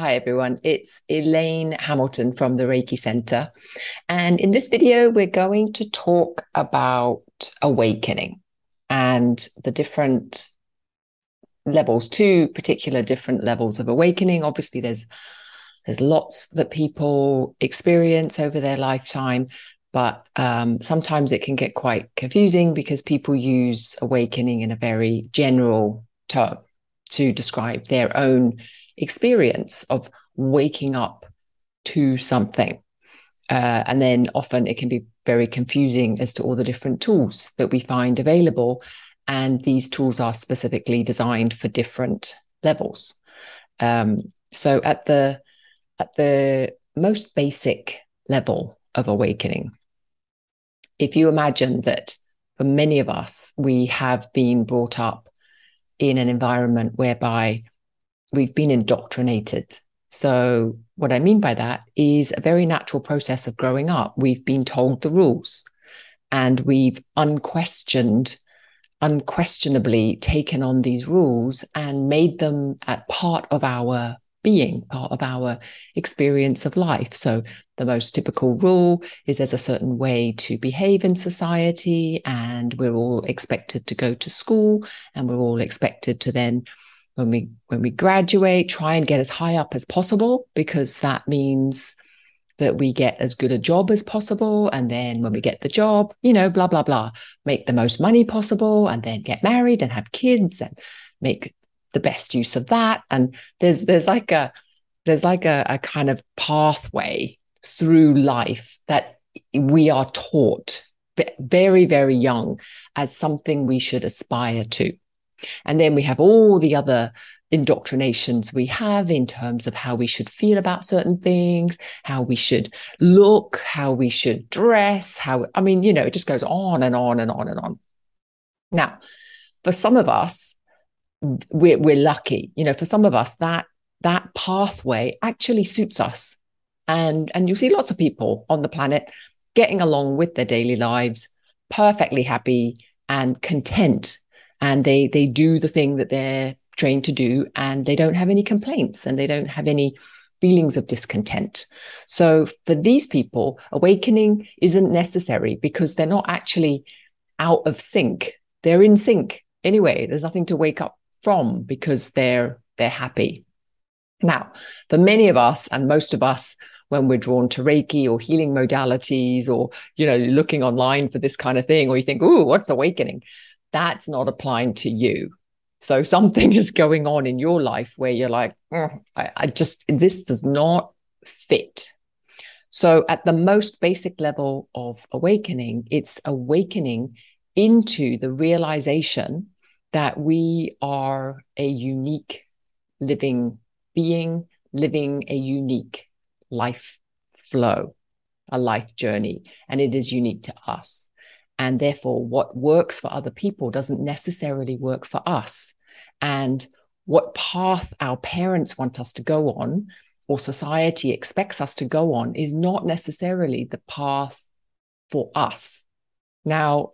Hi, everyone. It's Elaine Hamilton from the Reiki Center. And in this video, we're going to talk about awakening and the different levels, two particular different levels of awakening. Obviously, there's there's lots that people experience over their lifetime, but um, sometimes it can get quite confusing because people use awakening in a very general term to describe their own experience of waking up to something. Uh, and then often it can be very confusing as to all the different tools that we find available. And these tools are specifically designed for different levels. Um, so at the at the most basic level of awakening, if you imagine that for many of us, we have been brought up in an environment whereby we've been indoctrinated. So, what I mean by that is a very natural process of growing up. We've been told the rules and we've unquestioned, unquestionably taken on these rules and made them at part of our being, part of our experience of life. So, the most typical rule is there's a certain way to behave in society, and we're all expected to go to school, and we're all expected to then when we when we graduate try and get as high up as possible because that means that we get as good a job as possible. And then when we get the job you know blah blah blah make the most money possible and then get married and have kids and make the best use of that. And there's there's like a there's like a, a kind of pathway through life that we are taught very very young as something we should aspire to and then we have all the other indoctrinations we have in terms of how we should feel about certain things, how we should look, how we should dress, how, I mean, you know, it just goes on and on and on and on. Now, for some of us, we're, we're lucky, you know, for some of us, that that pathway actually suits us. And, and you'll see lots of people on the planet getting along with their daily lives, perfectly happy and content and they they do the thing that they're trained to do and they don't have any complaints and they don't have any feelings of discontent. So for these people, awakening isn't necessary because they're not actually out of sync. They're in sync anyway. There's nothing to wake up from because they're they're happy. Now, for many of us and most of us, when we're drawn to Reiki or healing modalities or, you know, looking online for this kind of thing, or you think, oh, what's awakening? That's not applying to you. So something is going on in your life where you're like, mm, I, I just, this does not fit. So at the most basic level of awakening, it's awakening into the realization that we are a unique living being, living a unique life flow, a life journey, and it is unique to us. And therefore, what works for other people doesn't necessarily work for us. And what path our parents want us to go on or society expects us to go on is not necessarily the path for us. Now,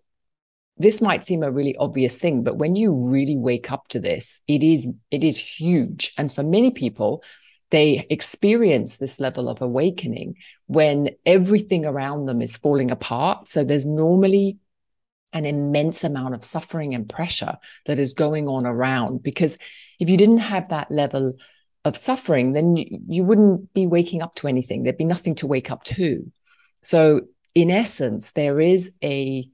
this might seem a really obvious thing, but when you really wake up to this, it is it is huge. And for many people, they experience this level of awakening when everything around them is falling apart. So there's normally an immense amount of suffering and pressure that is going on around. Because if you didn't have that level of suffering, then you, you wouldn't be waking up to anything. There'd be nothing to wake up to. So, in essence, there is a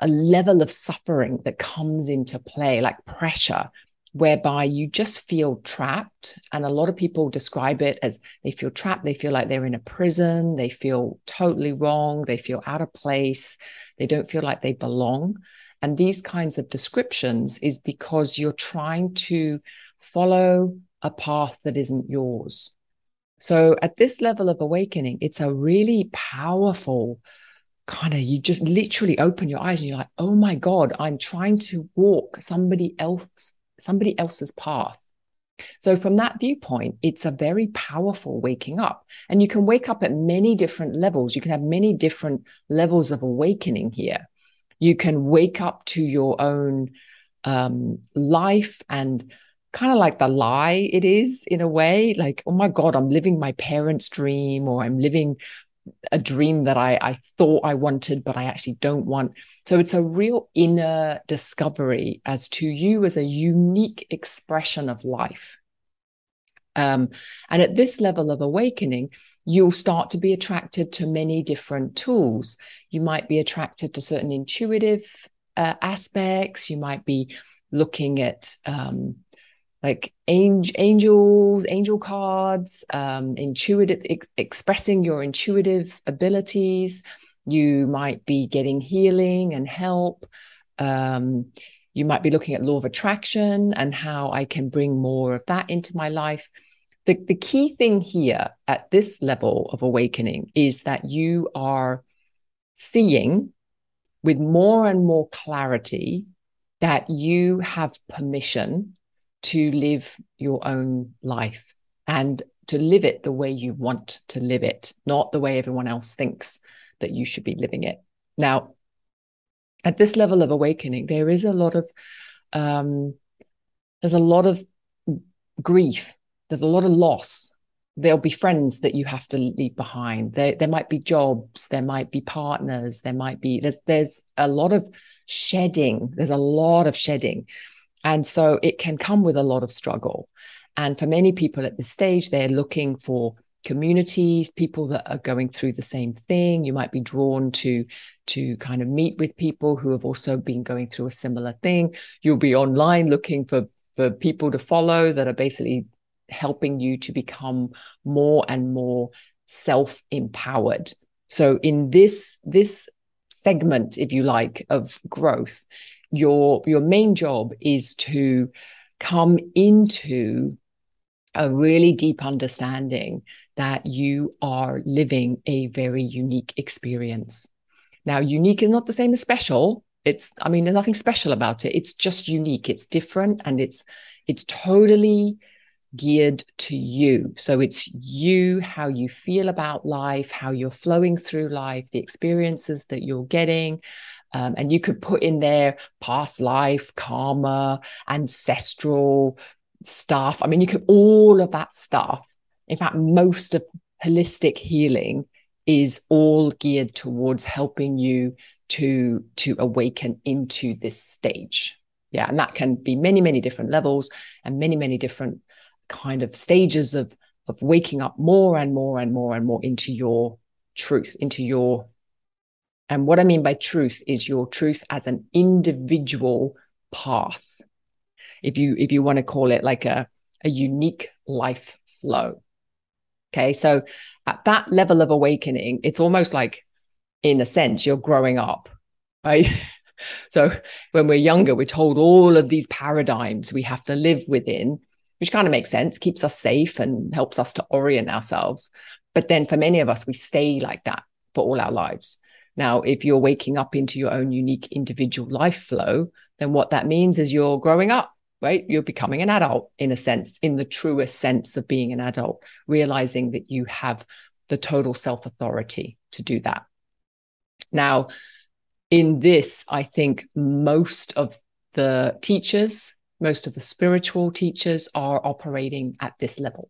a level of suffering that comes into play, like pressure, whereby you just feel trapped. And a lot of people describe it as they feel trapped, they feel like they're in a prison, they feel totally wrong, they feel out of place, they don't feel like they belong. And these kinds of descriptions is because you're trying to follow a path that isn't yours. So at this level of awakening, it's a really powerful kind of you just literally open your eyes and you're like, oh my God, I'm trying to walk somebody else somebody else's path. So, from that viewpoint, it's a very powerful waking up. And you can wake up at many different levels. You can have many different levels of awakening here. You can wake up to your own um, life and kind of like the lie it is in a way like oh my god i'm living my parents dream or i'm living a dream that I, I thought I wanted, but I actually don't want. So it's a real inner discovery as to you as a unique expression of life. Um, and at this level of awakening, you'll start to be attracted to many different tools. You might be attracted to certain intuitive uh, aspects. You might be looking at um, like angels, angel cards, um, intuitive, ex- expressing your intuitive abilities. You might be getting healing and help. Um, you might be looking at law of attraction and how I can bring more of that into my life. The, the key thing here at this level of awakening is that you are seeing with more and more clarity that you have permission to live your own life and to live it the way you want to live it, not the way everyone else thinks that you should be living it. Now, at this level of awakening, there is a lot of um, there's a lot of grief. There's a lot of loss. There'll be friends that you have to leave behind. There, there might be jobs. There might be partners. There might be there's there's a lot of shedding. There's a lot of shedding, and so it can come with a lot of struggle. And for many people at this stage, they're looking for communities, people that are going through the same thing. You might be drawn to to kind of meet with people who have also been going through a similar thing. You'll be online looking for for people to follow that are basically helping you to become more and more self-empowered. So in this this segment, if you like, of growth, your your main job is to come into a really deep understanding that you are living a very unique experience. Now, unique is not the same as special. It's, I mean, there's nothing special about it. It's just unique. It's different and it's, it's totally geared to you. So it's you, how you feel about life, how you're flowing through life, the experiences that you're getting, um, and you could put in there past life, karma, ancestral stuff. I mean, you could all of that stuff. In fact, most of holistic healing is all geared towards helping you to to awaken into this stage. Yeah, and that can be many, many different levels and many, many different kind of stages of of waking up more and more and more and more into your truth, into your and what I mean by truth is your truth as an individual path. If you if you want to call it like a, a unique life flow. Okay. So at that level of awakening, it's almost like in a sense, you're growing up. Right. so when we're younger, we're told all of these paradigms we have to live within, which kind of makes sense, keeps us safe and helps us to orient ourselves. But then for many of us, we stay like that for all our lives. Now, if you're waking up into your own unique individual life flow, then what that means is you're growing up, right? You're becoming an adult in a sense, in the truest sense of being an adult, realizing that you have the total self authority to do that. Now, in this, I think most of the teachers, most of the spiritual teachers are operating at this level.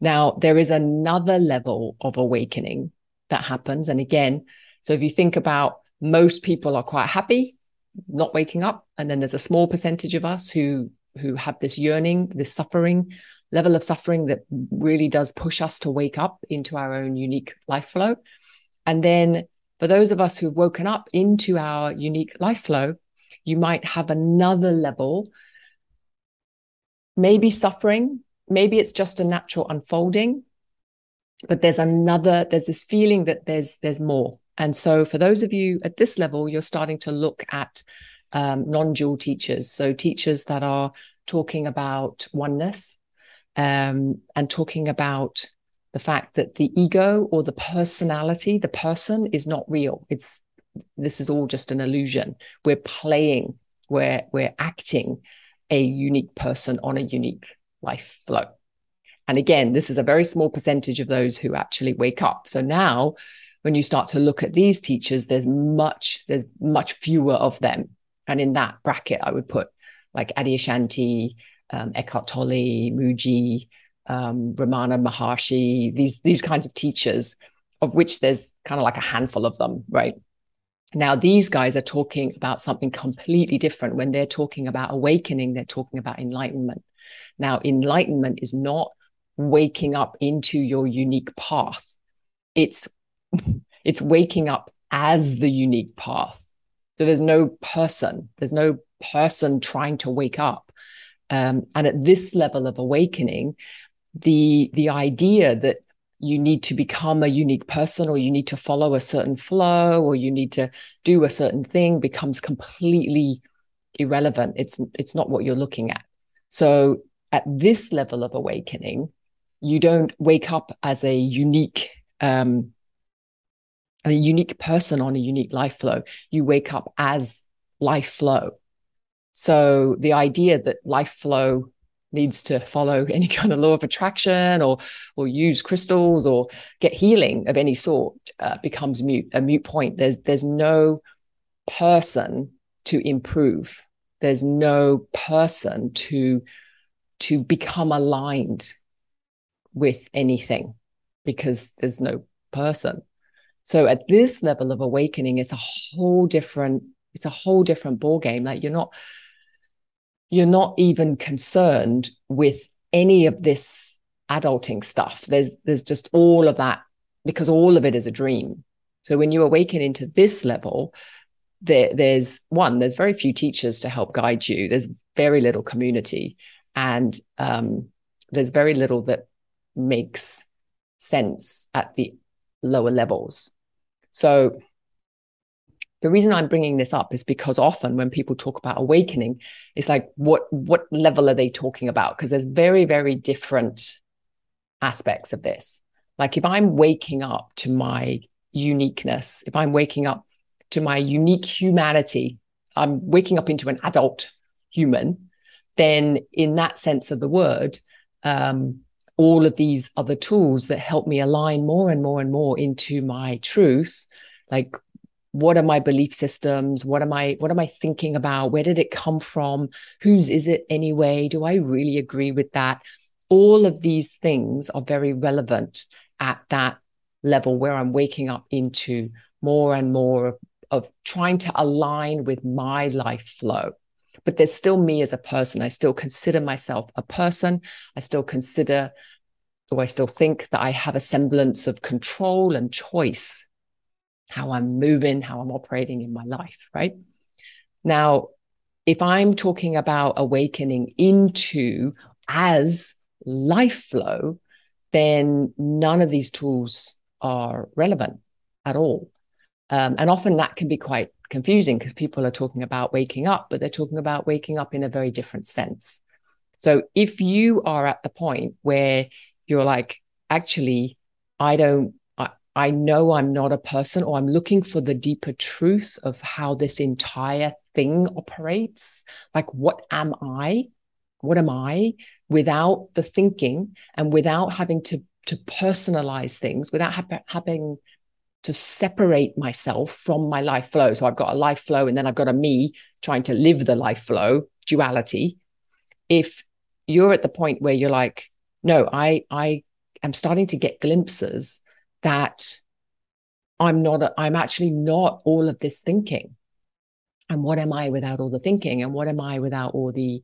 Now, there is another level of awakening that happens. And again, so if you think about most people are quite happy not waking up, and then there's a small percentage of us who who have this yearning, this suffering level of suffering that really does push us to wake up into our own unique life flow. And then for those of us who've woken up into our unique life flow, you might have another level, maybe suffering, maybe it's just a natural unfolding, but there's another, there's this feeling that there's there's more. And so, for those of you at this level, you're starting to look at um, non dual teachers. So, teachers that are talking about oneness um, and talking about the fact that the ego or the personality, the person is not real. It's this is all just an illusion. We're playing, we're, we're acting a unique person on a unique life flow. And again, this is a very small percentage of those who actually wake up. So now when you start to look at these teachers, there's much, there's much fewer of them. And in that bracket, I would put like Adyashanti, um, Eckhart Tolle, Mooji, um, Ramana Maharshi, these these kinds of teachers, of which there's kind of like a handful of them, right? Now, these guys are talking about something completely different. When they're talking about awakening, they're talking about enlightenment. Now, enlightenment is not waking up into your unique path. It's it's waking up as the unique path. So there's no person, there's no person trying to wake up. Um, and at this level of awakening, the the idea that you need to become a unique person or you need to follow a certain flow or you need to do a certain thing becomes completely irrelevant it's it's not what you're looking at so at this level of awakening you don't wake up as a unique um a unique person on a unique life flow you wake up as life flow. So the idea that life flow needs to follow any kind of law of attraction or or use crystals or get healing of any sort uh, becomes mute a mute point. There's there's no person to improve. There's no person to to become aligned with anything because there's no person so at this level of awakening it's a whole different it's a whole different ball game like you're not you're not even concerned with any of this adulting stuff. There's there's just all of that because all of it is a dream. So when you awaken into this level, there, there's one, there's very few teachers to help guide you. There's very little community, and um, there's very little that makes sense at the lower levels. So the reason I'm bringing this up is because often when people talk about awakening, it's like what what level are they talking about? Because there's very very different aspects of this. Like if I'm waking up to my uniqueness, if I'm waking up to my unique humanity, I'm waking up into an adult human, then in that sense of the word, um, all of these other tools that help me align more and more and more into my truth, like what are my belief systems? What am i what am i thinking about? Where did it come from? Whose is it anyway? Do i really agree with that? All of these things are very relevant at that level where i'm waking up into more and more of, of trying to align with my life flow but there's still me as a person i still consider myself a person i still consider or i still think that i have a semblance of control and choice how I'm moving, how I'm operating in my life, right? Now, if I'm talking about awakening into as life flow, then none of these tools are relevant at all. Um, and often that can be quite confusing because people are talking about waking up, but they're talking about waking up in a very different sense. So if you are at the point where you're like, actually, I don't I I know I'm not a person, or I'm looking for the deeper truth of how this entire thing operates. Like, what am I? What am I without the thinking and without having to, to personalize things, without ha- having to separate myself from my life flow? So I've got a life flow and then I've got a me trying to live the life flow duality. If you're at the point where you're like, no, I, I am starting to get glimpses that I'm not, I'm actually not all of this thinking. And what am I without all the thinking? And what am I without all the,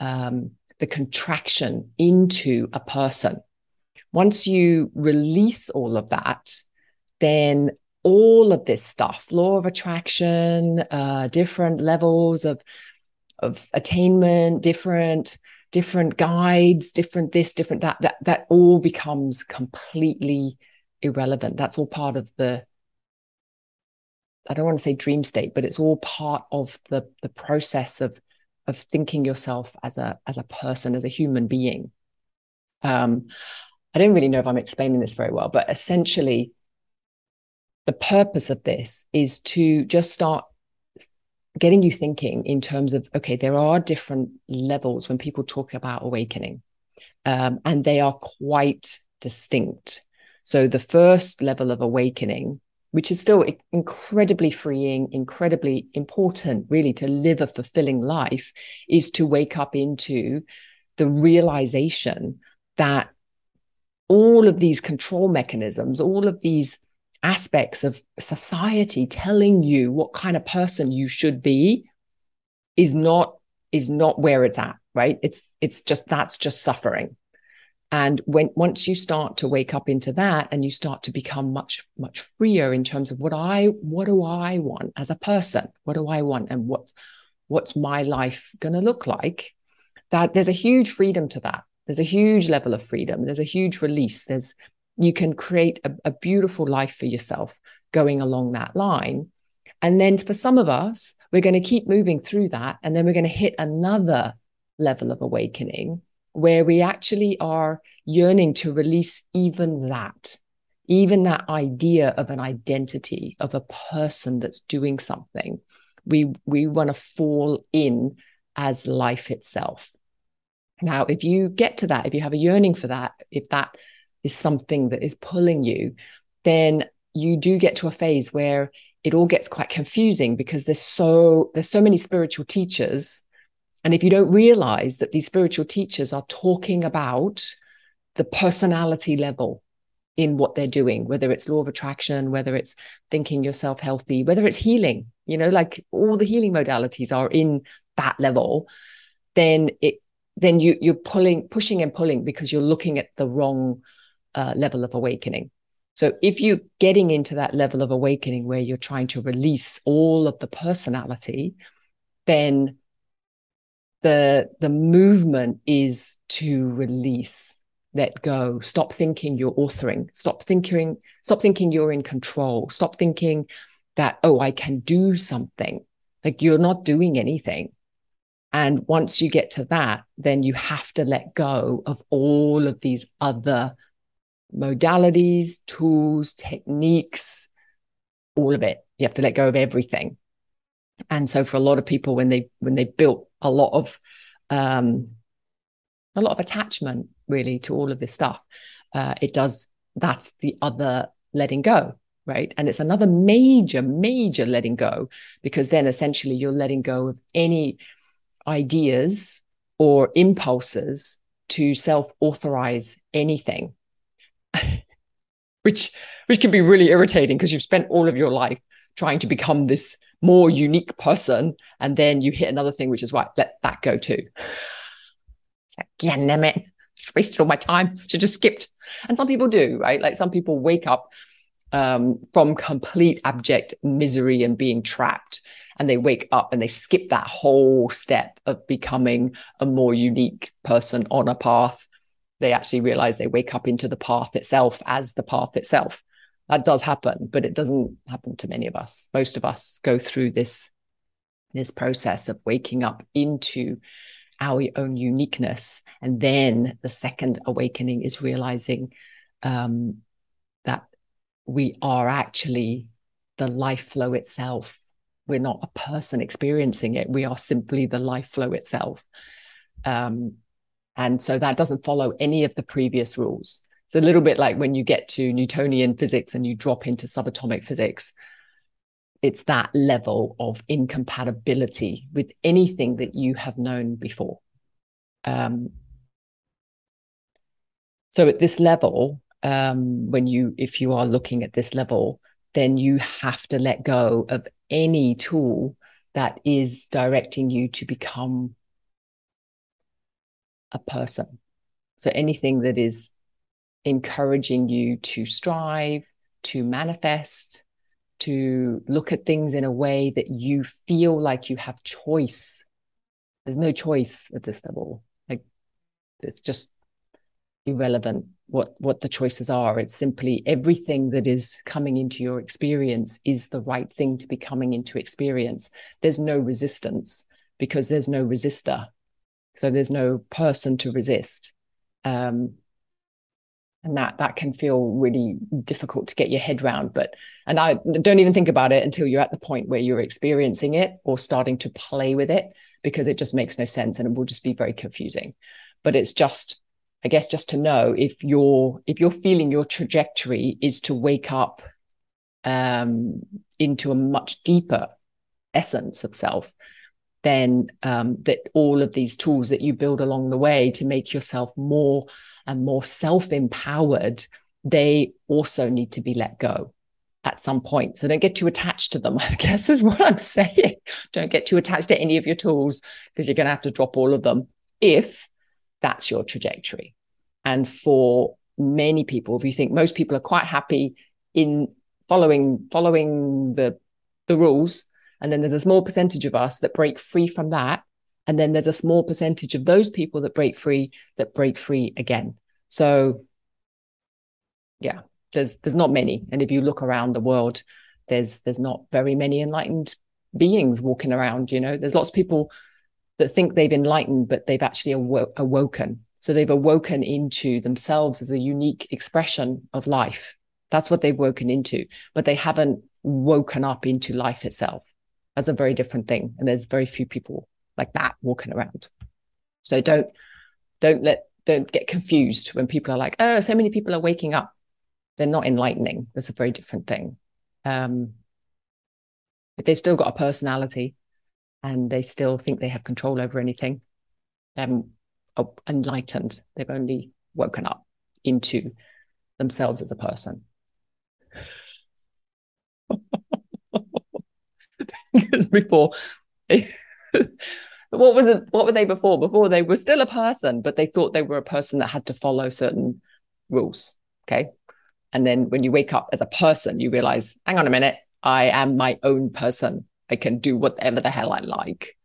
um, the contraction into a person? Once you release all of that, then all of this stuff, law of attraction, uh, different levels of, of attainment, different different guides, different this, different that, that that all becomes completely irrelevant. That's all part of the I don't want to say dream state, but it's all part of the the process of of thinking yourself as a as a person, as a human being. Um, I don't really know if I'm explaining this very well, but essentially, the purpose of this is to just start getting you thinking in terms of okay, there are different levels when people talk about awakening, um, and they are quite distinct. So the first level of awakening, which is still incredibly freeing, incredibly important, really, to live a fulfilling life, is to wake up into the realization that all of these control mechanisms, all of these aspects of society telling you what kind of person you should be is not is not where it's at right? It's it's just that's just suffering. And when once you start to wake up into that and you start to become much much freer in terms of what i what do i want as a person? What do i want and what's what's my life going to look like? That there's a huge freedom to that. There's a huge level of freedom. There's a huge release. There's you can create a, a beautiful life for yourself going along that line. And then for some of us we're going to keep moving through that and then we're going to hit another level of awakening where we actually are yearning to release even that even that idea of an identity of a person that's doing something. We we want to fall in as life itself. Now if you get to that if you have a yearning for that if that is something that is pulling you then you do get to a phase where it all gets quite confusing because there's so there's so many spiritual teachers. And if you don't realize that these spiritual teachers are talking about the personality level in what they're doing, whether it's law of attraction, whether it's thinking yourself healthy, whether it's healing, you know, like all the healing modalities are in that level, then it then you you're pulling, pushing and pulling because you're looking at the wrong uh, level of awakening. So if you're getting into that level of awakening where you're trying to release all of the personality, then the the movement is to release let go. Stop thinking you're authoring. Stop thinking stop thinking you're in control. Stop thinking that oh i can do something. Like you're not doing anything. And once you get to that then you have to let go of all of these other modalities tools techniques all of it. You have to let go of everything. And so for a lot of people when they when they built a lot of um a lot of attachment really to all of this stuff uh, it does that's the other letting go right? And it's another major major letting go because then essentially you're letting go of any ideas or impulses to self authorize anything which which can be really irritating because you've spent all of your life trying to become this more unique person and then you hit another thing which is right let that go too. Yeah damn it. Just wasted all my time. Should just skipped. And some people do right? Like some people wake up um, from complete abject misery and being trapped and they wake up and they skip that whole step of becoming a more unique person on a path they actually realize they wake up into the path itself as the path itself. That does happen but it doesn't happen to many of us. Most of us go through this this process of waking up into our own uniqueness. And then the second awakening is realizing um, that we are actually the life flow itself. We're not a person experiencing it. We are simply the life flow itself. Um, and so that doesn't follow any of the previous rules it's a little bit like when you get to Newtonian physics and you drop into subatomic physics. It's that level of incompatibility with anything that you have known before. Um, so at this level, um, when you, if you are looking at this level, then you have to let go of any tool that is directing you to become a person. So anything that is encouraging you to strive, to manifest, to look at things in a way that you feel like you have choice. There's no choice at this level. Like it's just irrelevant what what the choices are. It's simply everything that is coming into your experience is the right thing to be coming into experience. There's no resistance because there's no resistor. So there's no person to resist. Um, and that that can feel really difficult to get your head around but and i don't even think about it until you're at the point where you're experiencing it or starting to play with it because it just makes no sense and it will just be very confusing but it's just i guess just to know if you're if you're feeling your trajectory is to wake up um into a much deeper essence of self then um, that all of these tools that you build along the way to make yourself more and more self-empowered they also need to be let go at some point. So don't get too attached to them, I guess is what I'm saying. Don't get too attached to any of your tools because you're going to have to drop all of them if that's your trajectory. And for many people, if you think most people are quite happy in following following the the rules, and then there's a small percentage of us that break free from that, and then there's a small percentage of those people that break free that break free again. So yeah, there's there's not many. And if you look around the world there's there's not very many enlightened beings walking around you know? There's lots of people that think they've enlightened but they've actually awo- awoken. So they've awoken into themselves as a unique expression of life. That's what they've woken into but they haven't woken up into life itself that's a very different thing and there's very few people like that walking around so don't don't let don't get confused when people are like oh so many people are waking up they're not enlightening. That's a very different thing. Um, but they've still got a personality and they still think they have control over anything. They're enlightened. They've only woken up into themselves as a person. Because before, what was it? What were they before? Before they were still a person, but they thought they were a person that had to follow certain rules. Okay. And then when you wake up as a person, you realize, hang on a minute, I am my own person. I can do whatever the hell I like.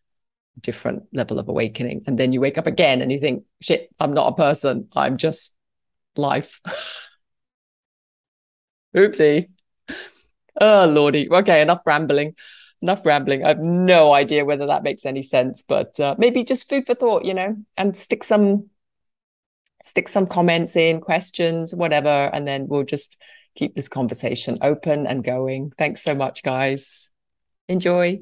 Different level of awakening. And then you wake up again and you think, shit, I'm not a person. I'm just life. Oopsie. Oh, Lordy. Okay, enough rambling. Enough rambling. I have no idea whether that makes any sense, but uh, maybe just food for thought, you know, and stick some stick some comments in, questions, whatever, and then we'll just keep this conversation open and going. Thanks so much, guys. Enjoy.